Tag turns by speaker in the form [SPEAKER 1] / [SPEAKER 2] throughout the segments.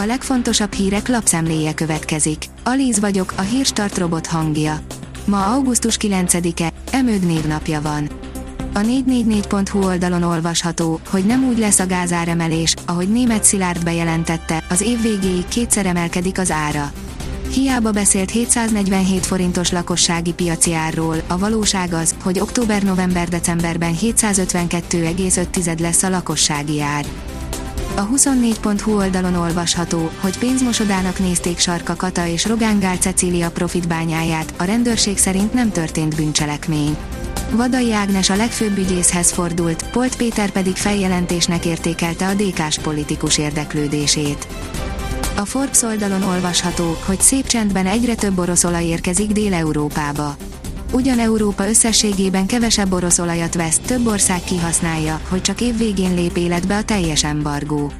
[SPEAKER 1] A legfontosabb hírek lapszemléje következik. Alíz vagyok, a hírstart robot hangja. Ma augusztus 9-e, Emőd névnapja van. A 444.hu oldalon olvasható, hogy nem úgy lesz a gázáremelés, ahogy német Szilárd bejelentette, az év végéig kétszer emelkedik az ára. Hiába beszélt 747 forintos lakossági piaci árról, a valóság az, hogy október-november-decemberben 752,5 lesz a lakossági ár. A 24.hu oldalon olvasható, hogy pénzmosodának nézték Sarka Kata és Rogán Gál Cecília profitbányáját, a rendőrség szerint nem történt bűncselekmény. Vadai Ágnes a legfőbb ügyészhez fordult, Polt Péter pedig feljelentésnek értékelte a DK-s politikus érdeklődését. A Forbes oldalon olvasható, hogy szép csendben egyre több orosz olaj érkezik Dél-Európába. Ugyan Európa összességében kevesebb orosz olajat vesz, több ország kihasználja, hogy csak év végén lép életbe a teljes embargó.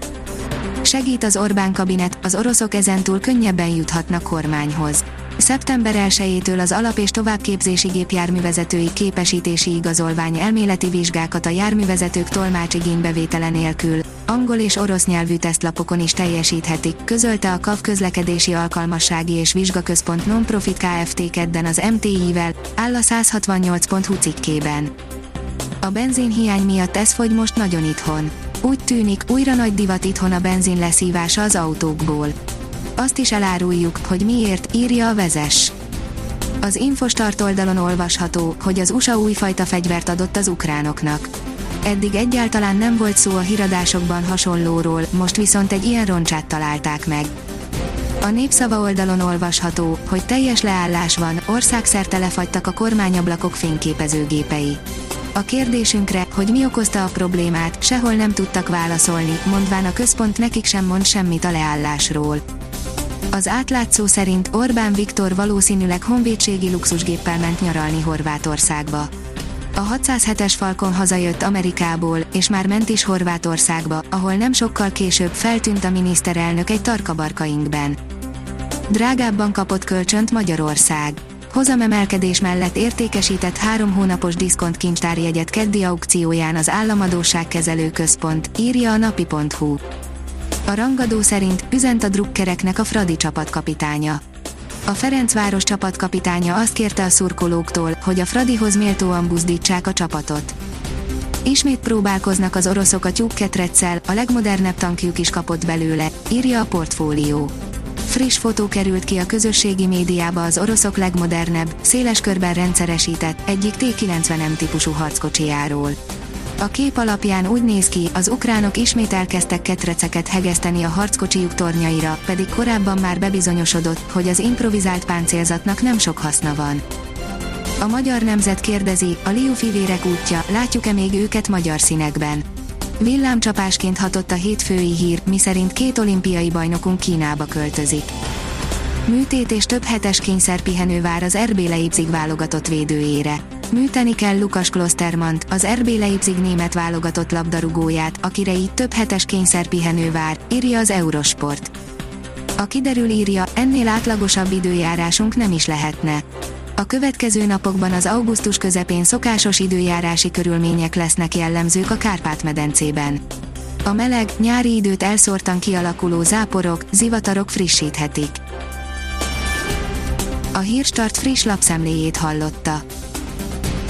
[SPEAKER 1] Segít az Orbán kabinet, az oroszok ezentúl könnyebben juthatnak kormányhoz. Szeptember 1-től az alap- és továbbképzési gépjárművezetői képesítési igazolvány elméleti vizsgákat a járművezetők tolmácsigénybevétele nélkül, angol és orosz nyelvű tesztlapokon is teljesíthetik, közölte a KAV közlekedési alkalmassági és vizsgaközpont Nonprofit Kft. kedden az MTI-vel, áll a 168.hu cikkében. A benzinhiány miatt ez fogy most nagyon itthon. Úgy tűnik, újra nagy divat itthon a benzin leszívása az autókból. Azt is eláruljuk, hogy miért, írja a vezes. Az Infostart oldalon olvasható, hogy az USA újfajta fegyvert adott az ukránoknak. Eddig egyáltalán nem volt szó a híradásokban hasonlóról, most viszont egy ilyen roncsát találták meg. A népszava oldalon olvasható, hogy teljes leállás van, országszerte lefagytak a kormányablakok fényképezőgépei. A kérdésünkre, hogy mi okozta a problémát, sehol nem tudtak válaszolni, mondván a központ nekik sem mond semmit a leállásról. Az átlátszó szerint Orbán Viktor valószínűleg honvédségi luxusgéppel ment nyaralni Horvátországba. A 607-es Falcon hazajött Amerikából, és már ment is Horvátországba, ahol nem sokkal később feltűnt a miniszterelnök egy tarkabarkainkben. Drágábban kapott kölcsönt Magyarország. Hozamemelkedés mellett értékesített három hónapos diszkont kincstárjegyet keddi aukcióján az Államadóságkezelő Központ, írja a napi.hu. A rangadó szerint üzent a drukkereknek a Fradi csapatkapitánya. A Ferencváros csapatkapitánya azt kérte a szurkolóktól, hogy a Fradihoz méltóan buzdítsák a csapatot. Ismét próbálkoznak az oroszok a tyúkketreccel, a legmodernebb tankjuk is kapott belőle, írja a portfólió. Friss fotó került ki a közösségi médiába az oroszok legmodernebb, széles körben rendszeresített, egyik T-90M típusú harckocsijáról. A kép alapján úgy néz ki, az ukránok ismét elkezdtek ketreceket hegeszteni a harckocsijuk tornyaira, pedig korábban már bebizonyosodott, hogy az improvizált páncélzatnak nem sok haszna van. A magyar nemzet kérdezi, a Liu fivérek útja, látjuk-e még őket magyar színekben? Villámcsapásként hatott a hétfői hír, miszerint két olimpiai bajnokunk Kínába költözik. Műtét és több hetes kényszerpihenő vár az RB Leipzig válogatott védőjére. Műteni kell Lukas Klostermant, az RB Leipzig német válogatott labdarúgóját, akire így több hetes kényszerpihenő vár, írja az Eurosport. A kiderül írja, ennél átlagosabb időjárásunk nem is lehetne. A következő napokban az augusztus közepén szokásos időjárási körülmények lesznek jellemzők a Kárpát-medencében. A meleg, nyári időt elszórtan kialakuló záporok, zivatarok frissíthetik. A Hírstart friss lapszemléjét hallotta.